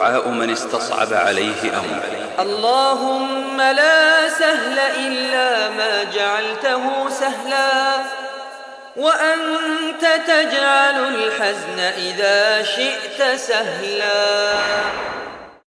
دعاء من استصعب عليه أمر اللهم لا سهل إلا ما جعلته سهلا وأنت تجعل الحزن إذا شئت سهلا.